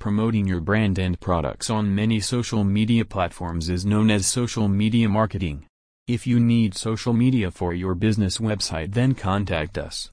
Promoting your brand and products on many social media platforms is known as social media marketing. If you need social media for your business website then contact us.